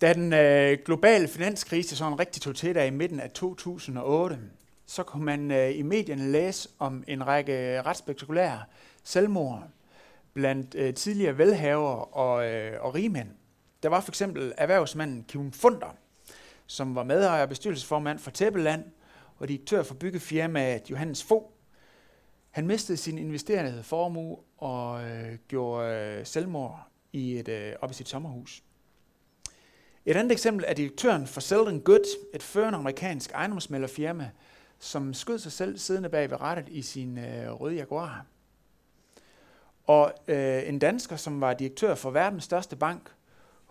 Da den øh, globale finanskrise sådan rigtig tog til der i midten af 2008, så kunne man øh, i medierne læse om en række ret spektakulære selvmord blandt øh, tidligere velhavere og, øh, og rigmænd. Der var for eksempel erhvervsmanden Kim Funder, som var medejer og bestyrelsesformand for Tæppeland og direktør for byggefirmaet Johannes Fogh. Han mistede sin investerede formue og øh, gjorde øh, selvmord i et, øh, op i sit sommerhus. Et andet eksempel er direktøren for Selden Good, et førende amerikansk ejendomsmælderfirma, som skød sig selv siddende bag ved rettet i sin øh, røde Jaguar. Og øh, en dansker, som var direktør for verdens største bank,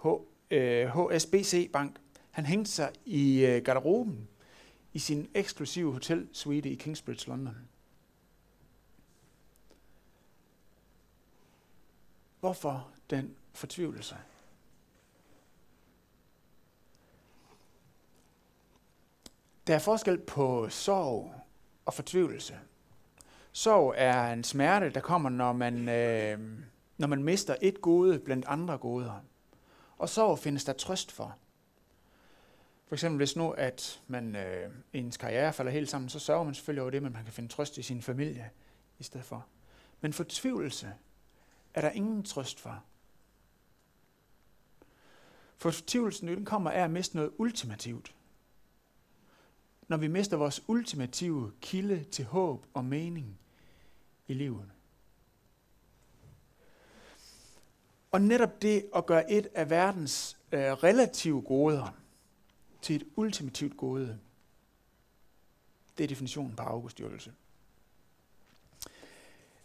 H, øh, HSBC Bank, han hængte sig i øh, garderoben i sin eksklusive hotelsuite i Kingsbridge, London. Hvorfor den fortvivlelse? Der er forskel på sorg og fortvivlelse. Sorg er en smerte, der kommer, når man, øh, når man mister et gode blandt andre goder. Og sorg findes der trøst for. For eksempel hvis nu, at man, øh, ens karriere falder helt sammen, så sørger man selvfølgelig over det, men man kan finde trøst i sin familie i stedet for. Men fortvivlelse er der ingen trøst for. Fortvivlelsen den kommer af at miste noget ultimativt. Når vi mister vores ultimative kilde til håb og mening i livet. Og netop det at gøre et af verdens øh, relative goder til et ultimativt gode, det er definitionen på afgudstyrkelse.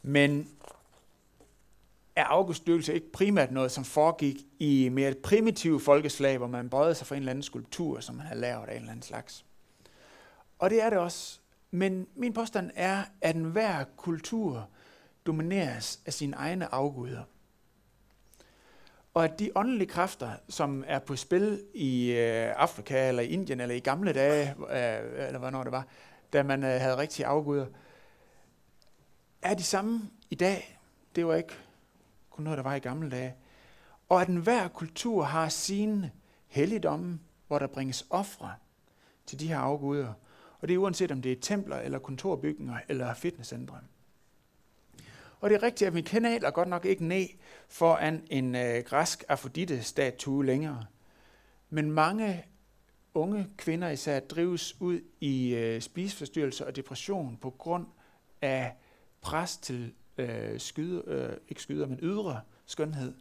Men er afgudstyrkelse ikke primært noget, som foregik i mere primitive folkeslag, hvor man bøjede sig for en eller anden skulptur, som man havde lavet af en eller anden slags. Og det er det også. Men min påstand er, at enhver kultur domineres af sine egne afguder. Og at de åndelige kræfter, som er på spil i øh, Afrika eller i Indien eller i gamle dage, øh, eller hvornår det var, da man øh, havde rigtige afguder, er de samme i dag. Det var ikke kun noget, der var i gamle dage. Og at enhver kultur har sine helligdomme, hvor der bringes ofre til de her afguder. Og det er uanset om det er templer, eller kontorbygninger, eller fitnesscentre. Og det er rigtigt, at vi kanaler godt nok ikke ned foran en øh, græsk Afrodite-statue længere. Men mange unge kvinder især drives ud i øh, spiseforstyrrelser og depression på grund af pres til øh, skyde, øh, ikke skyder, men ydre skønhed.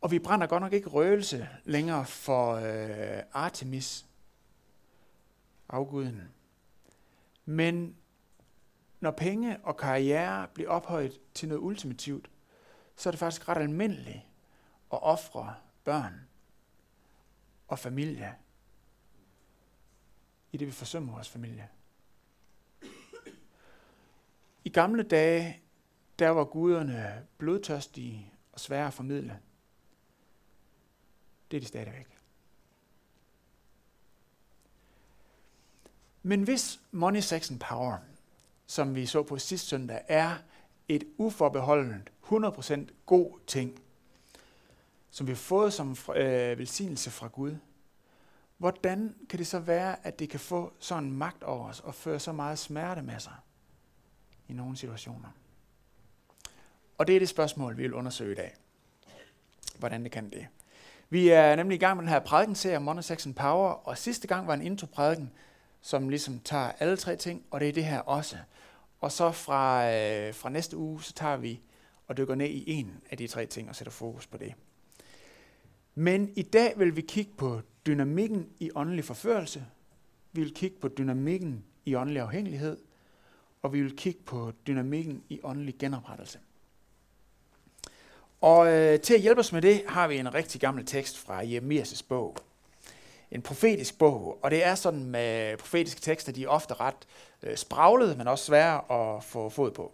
Og vi brænder godt nok ikke røgelse længere for øh, Artemis, afguden. Men når penge og karriere bliver ophøjet til noget ultimativt, så er det faktisk ret almindeligt at ofre børn og familie i det, vi forsømmer vores familie. I gamle dage, der var guderne blodtørstige og svære at formidle. Det er de stadigvæk. Men hvis money, sex and power, som vi så på sidste søndag, er et uforbeholdent, 100% god ting, som vi har fået som øh, velsignelse fra Gud, hvordan kan det så være, at det kan få sådan magt over os og føre så meget smerte med sig i nogle situationer? Og det er det spørgsmål, vi vil undersøge i dag. Hvordan det kan det. Vi er nemlig i gang med den her prædikenserie Money, Sex and Power, og sidste gang var en intro-prædiken, som ligesom tager alle tre ting, og det er det her også. Og så fra, øh, fra næste uge, så tager vi og dykker ned i en af de tre ting og sætter fokus på det. Men i dag vil vi kigge på dynamikken i åndelig forførelse. Vi vil kigge på dynamikken i åndelig afhængighed. Og vi vil kigge på dynamikken i åndelig genoprettelse. Og øh, til at hjælpe os med det, har vi en rigtig gammel tekst fra Jeremias' bog. En profetisk bog, og det er sådan med profetiske tekster, de er ofte ret øh, spraglede, men også svære at få fod på.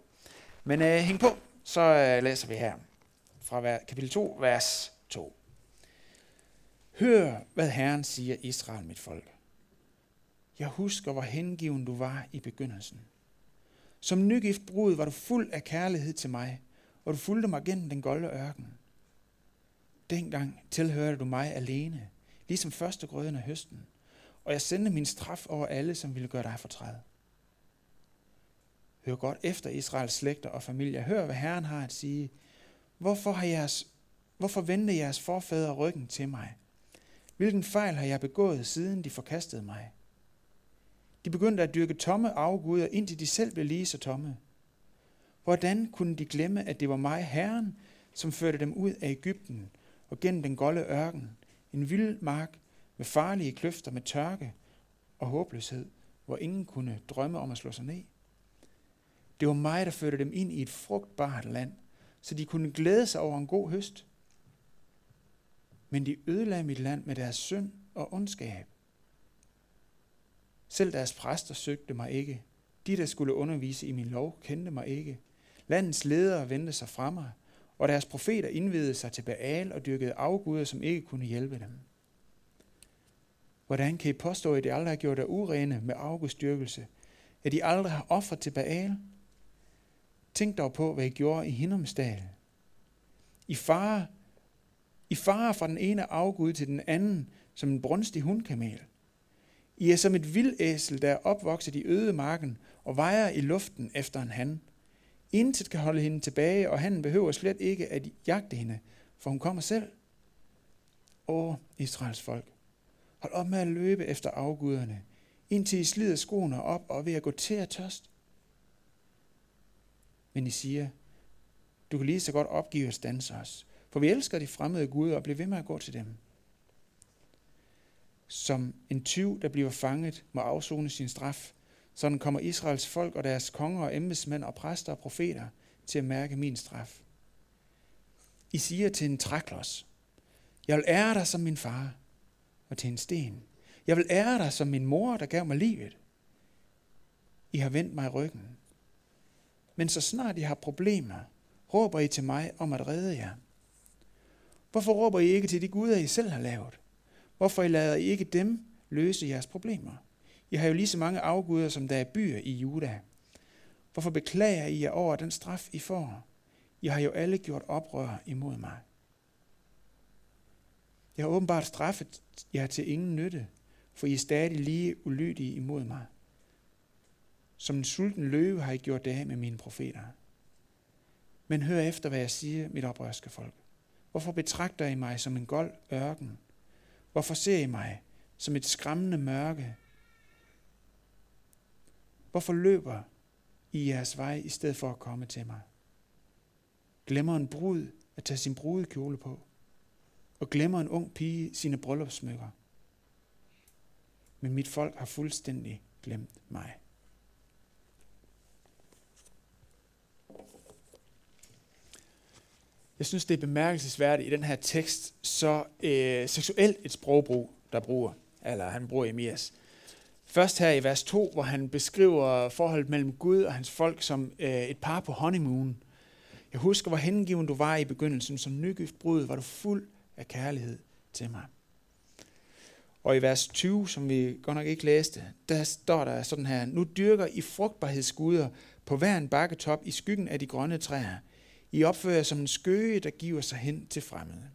Men øh, hæng på, så øh, læser vi her fra kapitel 2, vers 2. Hør, hvad Herren siger Israel, mit folk. Jeg husker, hvor hengiven du var i begyndelsen. Som nygift brud var du fuld af kærlighed til mig, og du fulgte mig gennem den golde ørken. Dengang tilhørte du mig alene, ligesom første grøden af høsten, og jeg sendte min straf over alle, som ville gøre dig fortræd. Hør godt efter Israels slægter og familier. Hør, hvad Herren har at sige. Hvorfor, har jeres, hvorfor vendte jeres forfædre ryggen til mig? Hvilken fejl har jeg begået, siden de forkastede mig? De begyndte at dyrke tomme afguder, indtil de selv blev lige så tomme. Hvordan kunne de glemme, at det var mig, Herren, som førte dem ud af Ægypten og gennem den golde ørken, en vild mark med farlige kløfter med tørke og håbløshed, hvor ingen kunne drømme om at slå sig ned? Det var mig, der førte dem ind i et frugtbart land, så de kunne glæde sig over en god høst. Men de ødelagde mit land med deres synd og ondskab. Selv deres præster søgte mig ikke. De, der skulle undervise i min lov, kendte mig ikke. Landets ledere vendte sig fra mig, og deres profeter indvidede sig til Baal og dyrkede afguder, som ikke kunne hjælpe dem. Hvordan kan I påstå, at I aldrig har gjort jer urene med afgudstyrkelse? At I aldrig har offret til Baal? Tænk dog på, hvad I gjorde i Hinnomsdal. I fare, I fare fra den ene afgud til den anden, som en brunstig hundkamel. I er som et vildæsel, der er opvokset i øde marken og vejer i luften efter en han. Intet kan holde hende tilbage, og han behøver slet ikke at jagte hende, for hun kommer selv. Åh, Israels folk, hold op med at løbe efter afguderne, indtil I slider skoene op og ved at gå til at tørst. Men I siger, du kan lige så godt opgive at stanse os, for vi elsker de fremmede guder og bliver ved med at gå til dem. Som en tyv, der bliver fanget, må afzone sin straf. Sådan kommer Israels folk og deres konger og embedsmænd og præster og profeter til at mærke min straf. I siger til en træklods, jeg vil ære dig som min far, og til en sten. Jeg vil ære dig som min mor, der gav mig livet. I har vendt mig ryggen. Men så snart I har problemer, råber I til mig om at redde jer. Hvorfor råber I ikke til de guder, I selv har lavet? Hvorfor I lader I ikke dem løse jeres problemer? I har jo lige så mange afguder, som der er byer i Juda. Hvorfor beklager I jer over den straf, I får? I har jo alle gjort oprør imod mig. Jeg har åbenbart straffet jer til ingen nytte, for I er stadig lige ulydige imod mig. Som en sulten løve har I gjort det af med mine profeter. Men hør efter, hvad jeg siger, mit oprørske folk. Hvorfor betragter I mig som en gold ørken? Hvorfor ser I mig som et skræmmende mørke? Hvorfor løber I jeres vej i stedet for at komme til mig? Glemmer en brud at tage sin brudekjole på? Og glemmer en ung pige sine bryllupsmykker? Men mit folk har fuldstændig glemt mig. Jeg synes, det er bemærkelsesværdigt i den her tekst, så øh, seksuelt et sprogbrug, der bruger, eller han bruger Emias. Først her i vers 2, hvor han beskriver forholdet mellem Gud og hans folk som øh, et par på honeymoon. Jeg husker, hvor hengiven du var i begyndelsen. Som nygift brud var du fuld af kærlighed til mig. Og i vers 20, som vi godt nok ikke læste, der står der sådan her, Nu dyrker I frugtbarhedsguder på hver en bakketop i skyggen af de grønne træer. I opfører som en skøge, der giver sig hen til fremmede.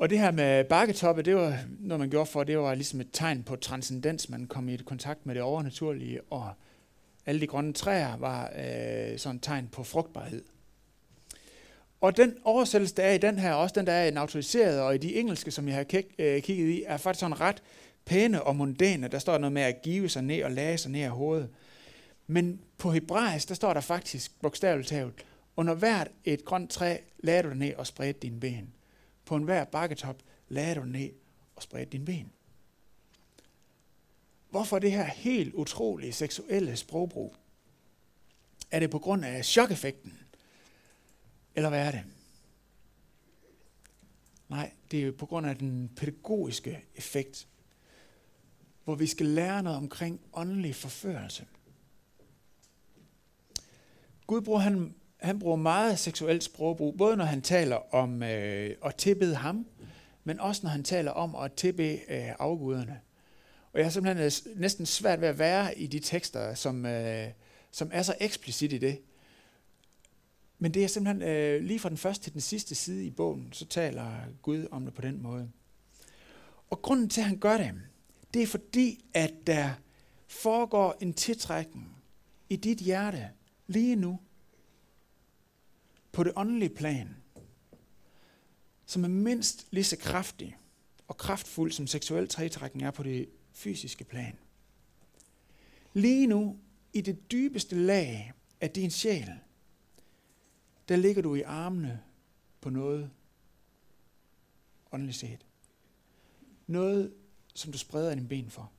Og det her med bakketoppe, det var noget, man gjorde for, det var ligesom et tegn på transcendens. Man kom i kontakt med det overnaturlige, og alle de grønne træer var øh, sådan et tegn på frugtbarhed. Og den oversættelse, der er i den her, også den, der er i den autoriserede, og i de engelske, som jeg har kig, øh, kigget i, er faktisk sådan ret pæne og mundane. Der står noget med at give sig ned og lage sig ned af hovedet. Men på hebraisk, der står der faktisk bogstaveligt talt, under hvert et grønt træ lader du dig ned og spredte dine ben. På enhver bakketop lagde du ned og spredte dine ben. Hvorfor det her helt utrolige seksuelle sprogbrug? Er det på grund af chokeffekten? Eller hvad er det? Nej, det er jo på grund af den pædagogiske effekt, hvor vi skal lære noget omkring åndelig forførelse. Gud bruger, han, han bruger meget seksuelt sprogbrug, både når han taler om øh, at tilbede ham, men også når han taler om at tilbede øh, afguderne. Og jeg har simpelthen øh, næsten svært ved at være i de tekster, som, øh, som er så eksplicit i det. Men det er simpelthen øh, lige fra den første til den sidste side i bogen, så taler Gud om det på den måde. Og grunden til, at han gør det, det er fordi, at der foregår en tiltrækning i dit hjerte lige nu på det åndelige plan, som er mindst lige så kraftig og kraftfuld som seksuel tiltrækning er på det fysiske plan. Lige nu, i det dybeste lag af din sjæl, der ligger du i armene på noget åndeligt set. Noget, som du spreder dine ben for.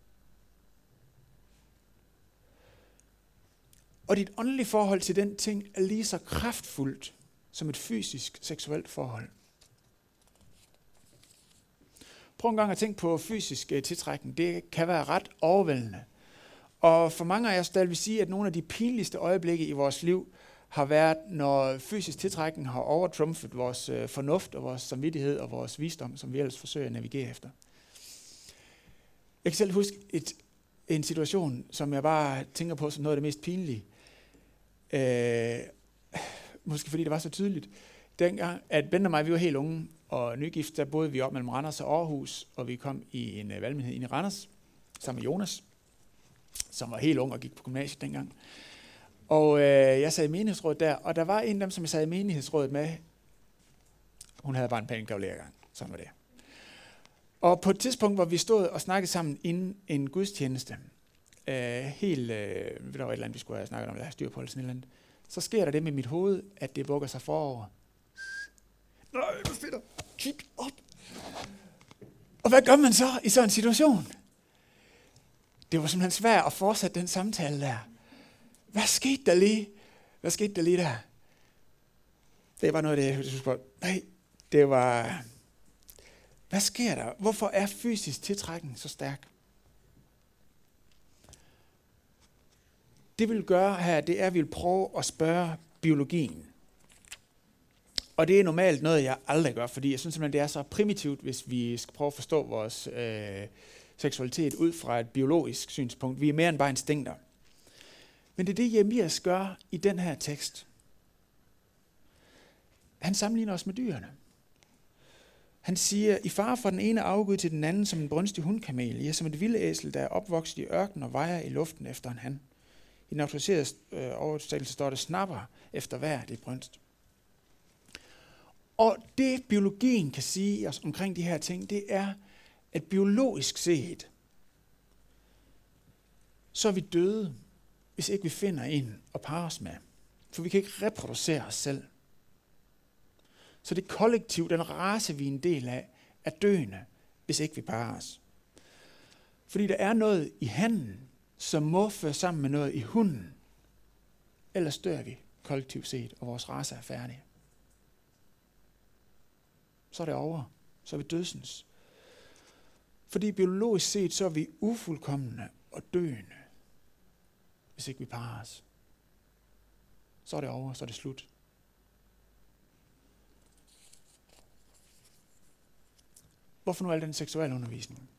Og dit åndelige forhold til den ting er lige så kraftfuldt som et fysisk seksuelt forhold. Prøv en gang at tænke på fysisk øh, tiltrækning. Det kan være ret overvældende. Og for mange af os, der vil sige, at nogle af de pinligste øjeblikke i vores liv har været, når fysisk tiltrækning har overtrumfet vores øh, fornuft og vores samvittighed og vores visdom, som vi ellers forsøger at navigere efter. Jeg kan selv huske et, en situation, som jeg bare tænker på som noget af det mest pinlige. Øh, måske fordi det var så tydeligt. Dengang, at Bente og mig, vi var helt unge og nygift, der boede vi op mellem Randers og Aarhus, og vi kom i en uh, valgmenighed ind i Randers, sammen med Jonas, som var helt ung og gik på gymnasiet dengang. Og øh, jeg sad i menighedsrådet der, og der var en af dem, som jeg sad i menighedsrådet med. Hun havde bare en pæn gang. Sådan var det. Og på et tidspunkt, hvor vi stod og snakkede sammen inden en gudstjeneste, øh, helt, øh, der var et eller andet, vi skulle have snakket om, eller have styr på, eller sådan et eller andet, så sker der det med mit hoved, at det bukker sig forover. Nej, du finder. Kig op. Og hvad gør man så i sådan en situation? Det var simpelthen svært at fortsætte den samtale der. Hvad skete der lige? Hvad skete der lige der? Det var noget det, jeg synes på. Nej, det var... Hvad sker der? Hvorfor er fysisk tiltrækning så stærk? Det vi vil gøre her, det er, at vi vil prøve at spørge biologien. Og det er normalt noget, jeg aldrig gør, fordi jeg synes simpelthen, det er så primitivt, hvis vi skal prøve at forstå vores øh, seksualitet ud fra et biologisk synspunkt. Vi er mere end bare instinkter. Men det er det, Jemias gør i den her tekst. Han sammenligner os med dyrene. Han siger, i far fra den ene afgud til den anden som en brunstig hundkamel, ja, som et vilde æsel, der er opvokset i ørken og vejer i luften efter en han. I den autoriserede øh, oversættelse står det snapper efter hver det brønst. Og det biologien kan sige os omkring de her ting, det er, at biologisk set, så er vi døde, hvis ikke vi finder en at parre os med. For vi kan ikke reproducere os selv. Så det kollektiv, den race, vi er en del af, er døende, hvis ikke vi parer os. Fordi der er noget i handen, som må føre sammen med noget i hunden. Ellers dør vi kollektivt set, og vores race er færdig. Så er det over. Så er vi dødsens. Fordi biologisk set, så er vi ufuldkommende og døende, hvis ikke vi parer os. Så er det over, så er det slut. Hvorfor nu al den seksuelle undervisning?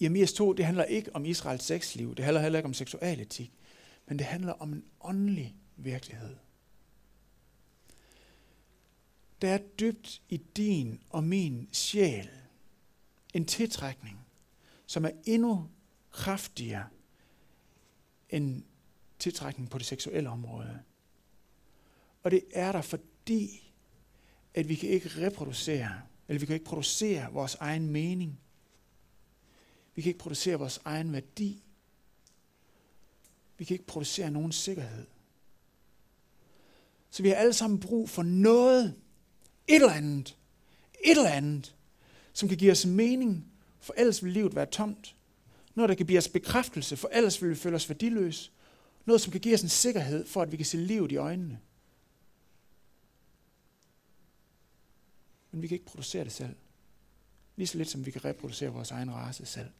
Jeremias 2, det handler ikke om Israels sexliv, det handler heller ikke om seksualetik, men det handler om en åndelig virkelighed. Der er dybt i din og min sjæl en tiltrækning, som er endnu kraftigere end tiltrækning på det seksuelle område. Og det er der, fordi at vi kan ikke reproducere, eller vi kan ikke producere vores egen mening. Vi kan ikke producere vores egen værdi. Vi kan ikke producere nogen sikkerhed. Så vi har alle sammen brug for noget, et eller andet, et eller andet, som kan give os mening, for ellers vil livet være tomt. Noget, der kan give os bekræftelse, for ellers vil vi føle os værdiløse. Noget, som kan give os en sikkerhed, for at vi kan se livet i øjnene. Men vi kan ikke producere det selv. Lige så lidt som vi kan reproducere vores egen race selv.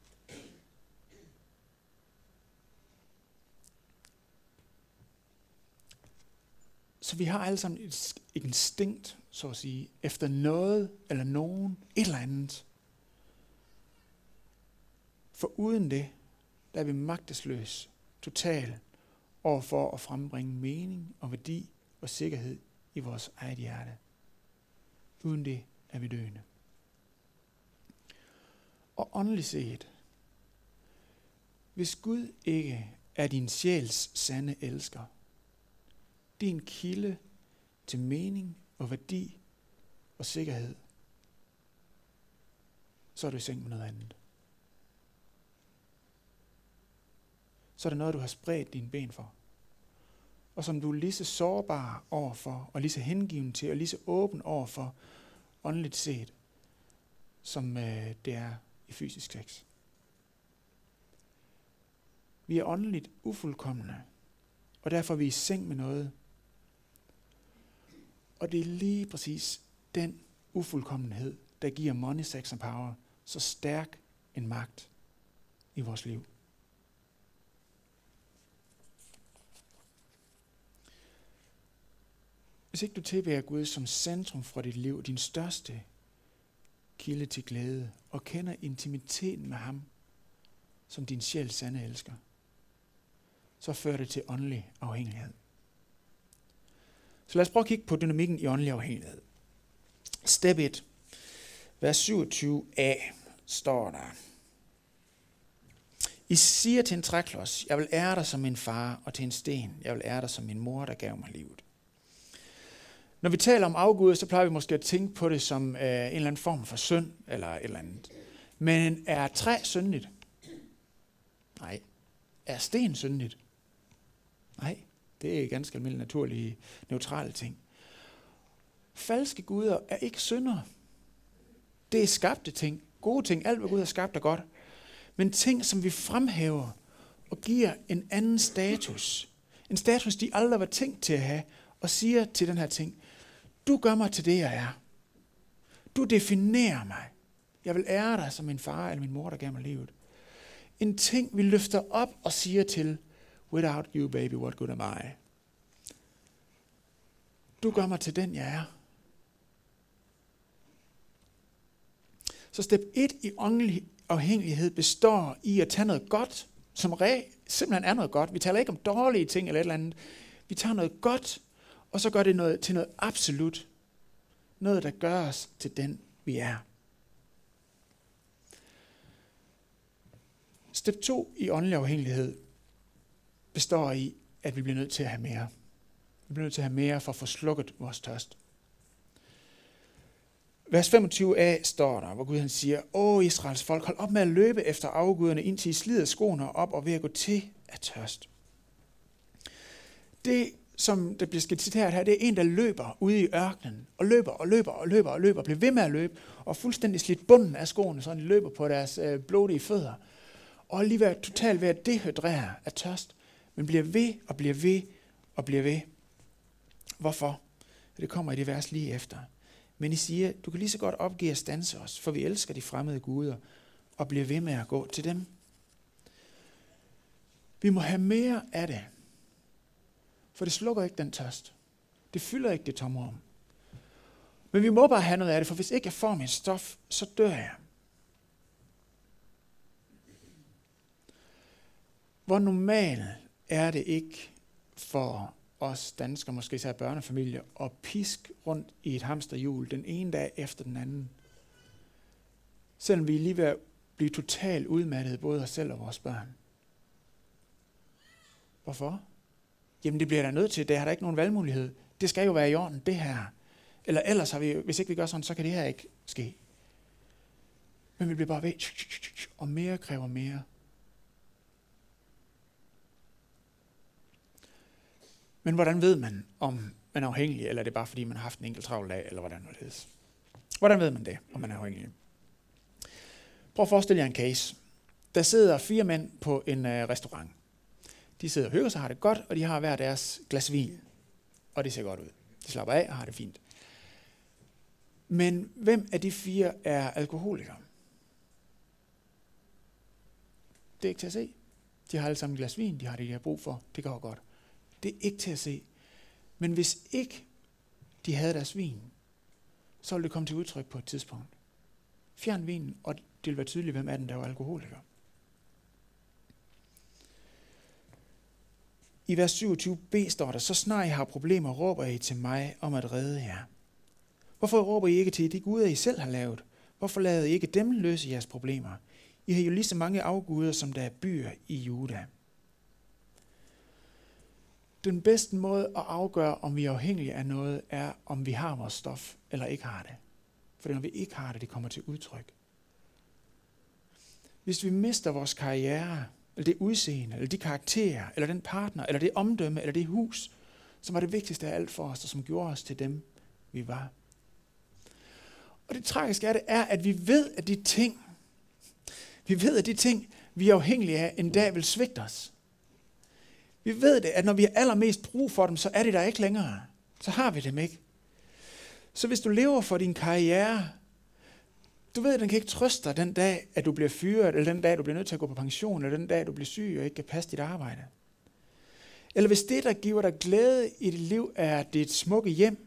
Så vi har alle sammen et instinkt, så at sige, efter noget eller nogen, et eller andet. For uden det, der er vi magtesløs, total, overfor at frembringe mening og værdi og sikkerhed i vores eget hjerte. Uden det er vi døende. Og åndeligt set, hvis Gud ikke er din sjæls sande elsker, din kilde til mening og værdi og sikkerhed, så er du i seng med noget andet. Så er det noget, du har spredt dine ben for. Og som du er lige så sårbar overfor, og lige så hengiven til, og lige så åben overfor, åndeligt set, som øh, det er i fysisk sex. Vi er åndeligt ufuldkommende, og derfor er vi i seng med noget. Og det er lige præcis den ufuldkommenhed, der giver money, sex and power så stærk en magt i vores liv. Hvis ikke du tilbærer Gud som centrum for dit liv, din største kilde til glæde, og kender intimiteten med ham som din sjæl sande elsker, så fører det til åndelig afhængighed. Så lad os prøve at kigge på dynamikken i åndelig afhængighed. Step 1, vers 27a står der. I siger til en træklods, jeg vil ære dig som min far, og til en sten, jeg vil ære dig som min mor, der gav mig livet. Når vi taler om afguder, så plejer vi måske at tænke på det som øh, en eller anden form for synd, eller et eller andet. Men er træ syndigt? Nej. Er sten syndigt? Nej. Det er ganske almindelige, naturlige, neutrale ting. Falske guder er ikke synder. Det er skabte ting, gode ting, alt hvad Gud har skabt er godt. Men ting, som vi fremhæver og giver en anden status. En status, de aldrig var tænkt til at have, og siger til den her ting, du gør mig til det, jeg er. Du definerer mig. Jeg vil ære dig som min far eller min mor, der gav mig livet. En ting, vi løfter op og siger til, without you, baby, what good am I? Du gør mig til den, jeg er. Så step 1 i åndelig afhængighed består i at tage noget godt, som re- simpelthen er noget godt. Vi taler ikke om dårlige ting eller et eller andet. Vi tager noget godt, og så gør det noget, til noget absolut. Noget, der gør os til den, vi er. Step 2 i åndelig afhængighed består i, at vi bliver nødt til at have mere. Vi bliver nødt til at have mere for at få slukket vores tørst. Vers 25a står der, hvor Gud han siger, Åh Israels folk, hold op med at løbe efter afguderne, indtil I slider skoene op og ved at gå til af tørst. Det, som der bliver skitseret her, det er en, der løber ude i ørkenen, og løber og løber og løber og løber, og bliver ved med at løbe, og fuldstændig slidt bunden af skoene, så de løber på deres øh, blodige fødder, og lige ved, totalt ved at dehydrere af tørst, men bliver ved og bliver ved og bliver ved. Hvorfor? Det kommer i det vers lige efter. Men I siger, du kan lige så godt opgive at stanse os, for vi elsker de fremmede guder, og bliver ved med at gå til dem. Vi må have mere af det, for det slukker ikke den tørst. Det fylder ikke det tomrum. Men vi må bare have noget af det, for hvis ikke jeg får mit stof, så dør jeg. Hvor normal er det ikke for os danskere, måske især børnefamilier, at pisk rundt i et hamsterhjul den ene dag efter den anden. Selvom vi er lige ved at blive totalt udmattet, både os selv og vores børn. Hvorfor? Jamen det bliver der nødt til, det har der ikke nogen valgmulighed. Det skal jo være i orden, det her. Eller ellers har vi, hvis ikke vi gør sådan, så kan det her ikke ske. Men vi bliver bare ved, og mere kræver mere. Men hvordan ved man, om man er afhængig, eller er det bare fordi, man har haft en enkelt travl dag, eller hvordan det er? Hvordan ved man det, om man er afhængig? Prøv at forestille jer en case. Der sidder fire mænd på en øh, restaurant. De sidder og hygger sig, har det godt, og de har hver deres glas vin. Og det ser godt ud. De slapper af og har det fint. Men hvem af de fire er alkoholikere? Det er ikke til at se. De har alle sammen glas vin, de har det, de har brug for. Det går godt. Det er ikke til at se. Men hvis ikke de havde deres vin, så ville det komme til udtryk på et tidspunkt. Fjern vinen, og det vil være tydeligt, hvem af dem, der var alkoholiker. I vers 27b står der, så snart I har problemer, råber I til mig om at redde jer. Hvorfor råber I ikke til de guder, I selv har lavet? Hvorfor lader I ikke dem løse jeres problemer? I har jo lige så mange afguder, som der er byer i Juda. Den bedste måde at afgøre, om vi er afhængige af noget, er, om vi har vores stof eller ikke har det. For når vi ikke har det, det kommer til udtryk. Hvis vi mister vores karriere, eller det udseende, eller de karakterer, eller den partner, eller det omdømme, eller det hus, som var det vigtigste af alt for os, og som gjorde os til dem, vi var. Og det tragiske er det er, at vi ved, at de ting, vi ved, at de ting, vi er afhængige af, en dag vil svigte os. Vi ved det, at når vi har allermest brug for dem, så er det der ikke længere. Så har vi dem ikke. Så hvis du lever for din karriere, du ved, den kan ikke trøste dig den dag, at du bliver fyret, eller den dag, du bliver nødt til at gå på pension, eller den dag, du bliver syg og ikke kan passe dit arbejde. Eller hvis det, der giver dig glæde i dit liv, er dit smukke hjem,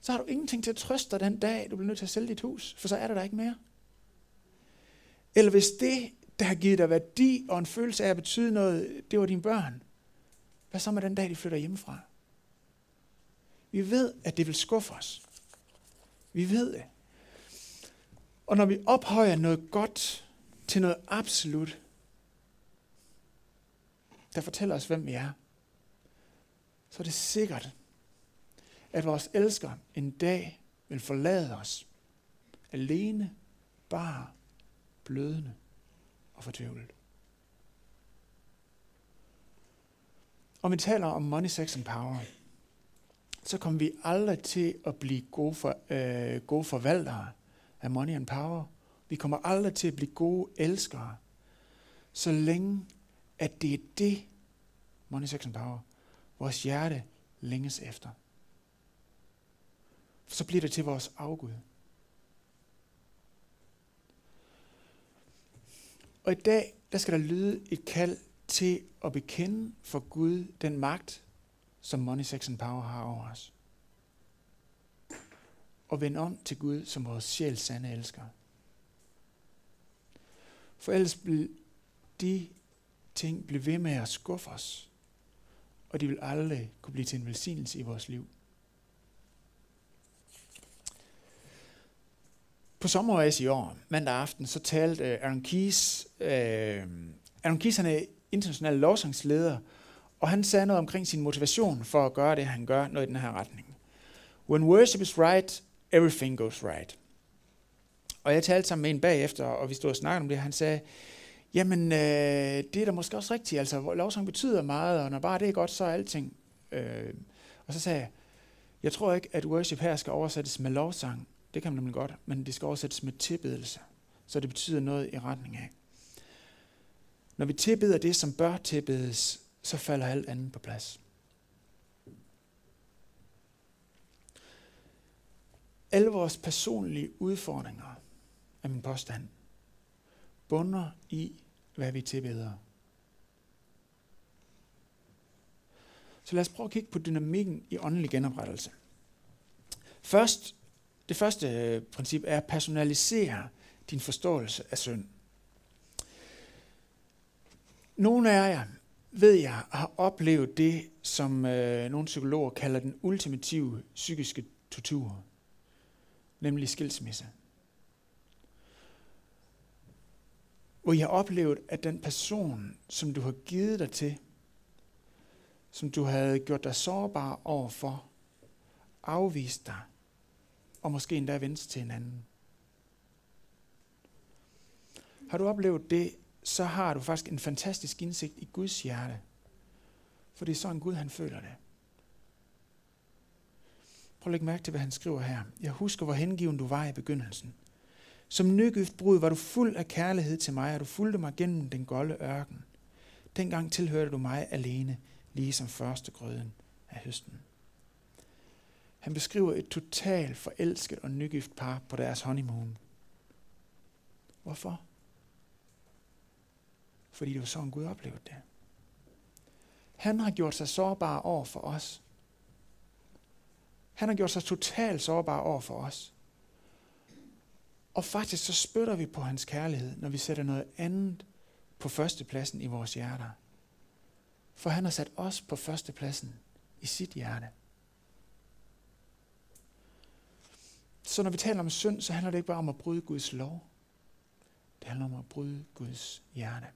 så har du ingenting til at trøste dig den dag, du bliver nødt til at sælge dit hus, for så er det der ikke mere. Eller hvis det, der har givet dig værdi og en følelse af at betyde noget, det var dine børn, hvad så med den dag, de flytter hjemmefra? Vi ved, at det vil skuffe os. Vi ved det. Og når vi ophøjer noget godt til noget absolut, der fortæller os, hvem vi er, så er det sikkert, at vores elsker en dag vil forlade os alene, bare, blødende og fortvivlet. Og vi taler om money, sex and power, så kommer vi aldrig til at blive gode, for, øh, gode forvaltere af money and power. Vi kommer aldrig til at blive gode elskere, så længe at det er det, money, sex and power, vores hjerte længes efter. Så bliver det til vores afgud. Og i dag, der skal der lyde et kald til at bekende for Gud den magt, som money, sex and power har over os. Og vende om til Gud som vores sjæl sande elsker. For ellers vil de ting blive ved med at skuffe os, og de vil aldrig kunne blive til en velsignelse i vores liv. På sommeråret i år, mandag aften, så talte øh, Aaron Keys, øh, Aaron Keys han er international lovsangsleder, og han sagde noget omkring sin motivation for at gøre det, han gør, noget i den her retning. When worship is right, everything goes right. Og jeg talte sammen med en bagefter, og vi stod og snakkede om det, han sagde, jamen, øh, det er da måske også rigtigt, altså lovsang betyder meget, og når bare det er godt, så er alting. Øh, og så sagde jeg, jeg tror ikke, at worship her skal oversættes med lovsang, det kan man nemlig godt, men det skal oversættes med tilbedelse. Så det betyder noget i retning af. Når vi tilbeder det, som bør tilbedes, så falder alt andet på plads. Alle vores personlige udfordringer, er min påstand, bunder i, hvad vi tilbeder. Så lad os prøve at kigge på dynamikken i åndelig genoprettelse. Først det første øh, princip er at personalisere din forståelse af synd. Nogle af jer, ved jeg, har oplevet det, som øh, nogle psykologer kalder den ultimative psykiske tortur, nemlig skilsmisse. Hvor I har oplevet, at den person, som du har givet dig til, som du havde gjort dig sårbar overfor, afvist dig, og måske endda vende til til hinanden. Har du oplevet det, så har du faktisk en fantastisk indsigt i Guds hjerte. For det er sådan Gud, han føler det. Prøv at lægge mærke til, hvad han skriver her. Jeg husker, hvor hengiven du var i begyndelsen. Som nygift brud var du fuld af kærlighed til mig, og du fulgte mig gennem den golde ørken. Dengang tilhørte du mig alene, ligesom første grøden af høsten. Han beskriver et totalt forelsket og nygift par på deres honeymoon. Hvorfor? Fordi det var sådan Gud oplevede det. Han har gjort sig sårbar over for os. Han har gjort sig totalt sårbar over for os. Og faktisk så spytter vi på hans kærlighed, når vi sætter noget andet på førstepladsen i vores hjerter. For han har sat os på førstepladsen i sit hjerte. Så når vi taler om synd, så handler det ikke bare om at bryde Guds lov. Det handler om at bryde Guds hjerte.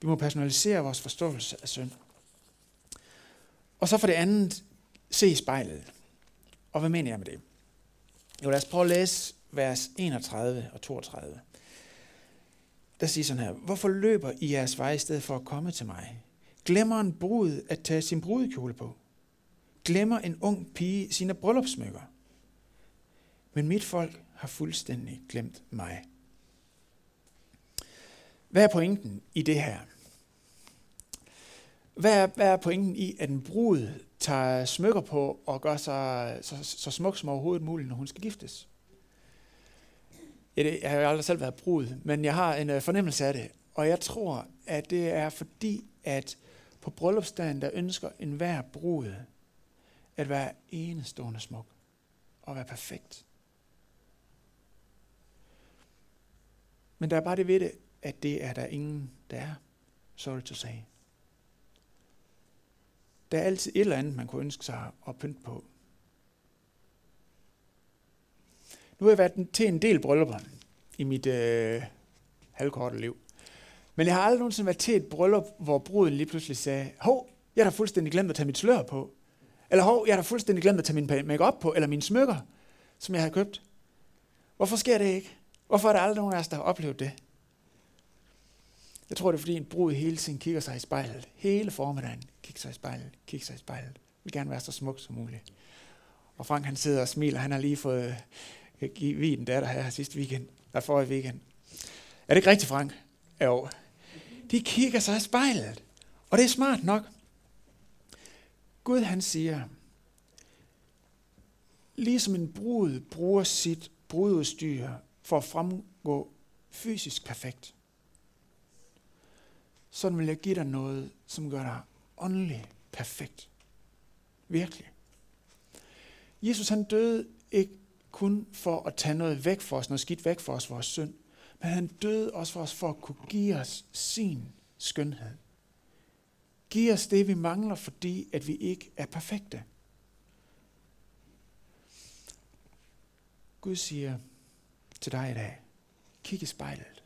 Vi må personalisere vores forståelse af synd. Og så for det andet, se i spejlet. Og hvad mener jeg med det? Jo, lad os prøve at læse vers 31 og 32. Der siger sådan her, hvorfor løber I jeres vej i stedet for at komme til mig? Glemmer en brud at tage sin brudekjole på? Glemmer en ung pige sine bryllupsmykker? Men mit folk har fuldstændig glemt mig. Hvad er pointen i det her? Hvad er, hvad er pointen i, at en brud tager smykker på og gør sig så, så smuk som overhovedet muligt, når hun skal giftes? Jeg, jeg har jo aldrig selv været brud, men jeg har en øh, fornemmelse af det. Og jeg tror, at det er fordi, at på bryllupsdagen, der ønsker enhver brud at være enestående smuk og være perfekt. Men der er bare det ved det, at det er der ingen, der er. Sorry to say. Der er altid et eller andet, man kunne ønske sig at pynte på. Nu har jeg været til en del bryllupper i mit øh, halvkorte liv. Men jeg har aldrig nogensinde været til et bryllup, hvor bruden lige pludselig sagde, hov, jeg har fuldstændig glemt at tage mit slør på. Eller hov, jeg har fuldstændig glemt at tage min makeup på, eller mine smykker, som jeg har købt. Hvorfor sker det ikke? Hvorfor er der aldrig nogen af os, der har oplevet det? Jeg tror, det er fordi en brud hele tiden kigger sig i spejlet. Hele formiddagen kigger sig i spejlet, kigger sig i spejlet. Vil gerne være så smuk som muligt. Og Frank han sidder og smiler. Han har lige fået øh, givet en datter her sidste weekend. Der forrige weekend. Er det ikke rigtigt, Frank? Jo. De kigger sig i spejlet. Og det er smart nok. Gud han siger, ligesom en brud bruger sit brududstyr for at fremgå fysisk perfekt, sådan vil jeg give dig noget, som gør dig åndelig perfekt. Virkelig. Jesus han døde ikke kun for at tage noget væk for os, noget skidt væk for os, vores synd, men han døde også for os for at kunne give os sin skønhed. Giv os det, vi mangler, fordi at vi ikke er perfekte. Gud siger til dig i dag, kig i spejlet.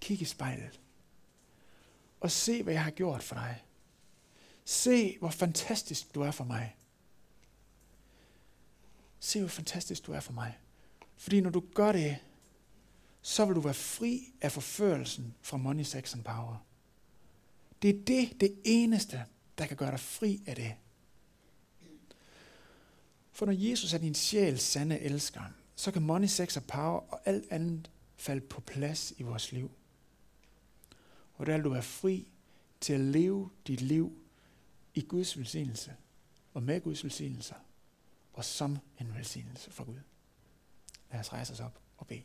Kig i spejlet. Og se, hvad jeg har gjort for dig. Se, hvor fantastisk du er for mig. Se, hvor fantastisk du er for mig. Fordi når du gør det, så vil du være fri af forførelsen fra money, sex and power. Det er det, det eneste, der kan gøre dig fri af det. For når Jesus er din sjæl sande elsker, så kan money, sex og power og alt andet falde på plads i vores liv. Og der vil du være fri til at leve dit liv i Guds velsignelse og med Guds velsignelse og som en velsignelse for Gud. Lad os rejse os op og bede.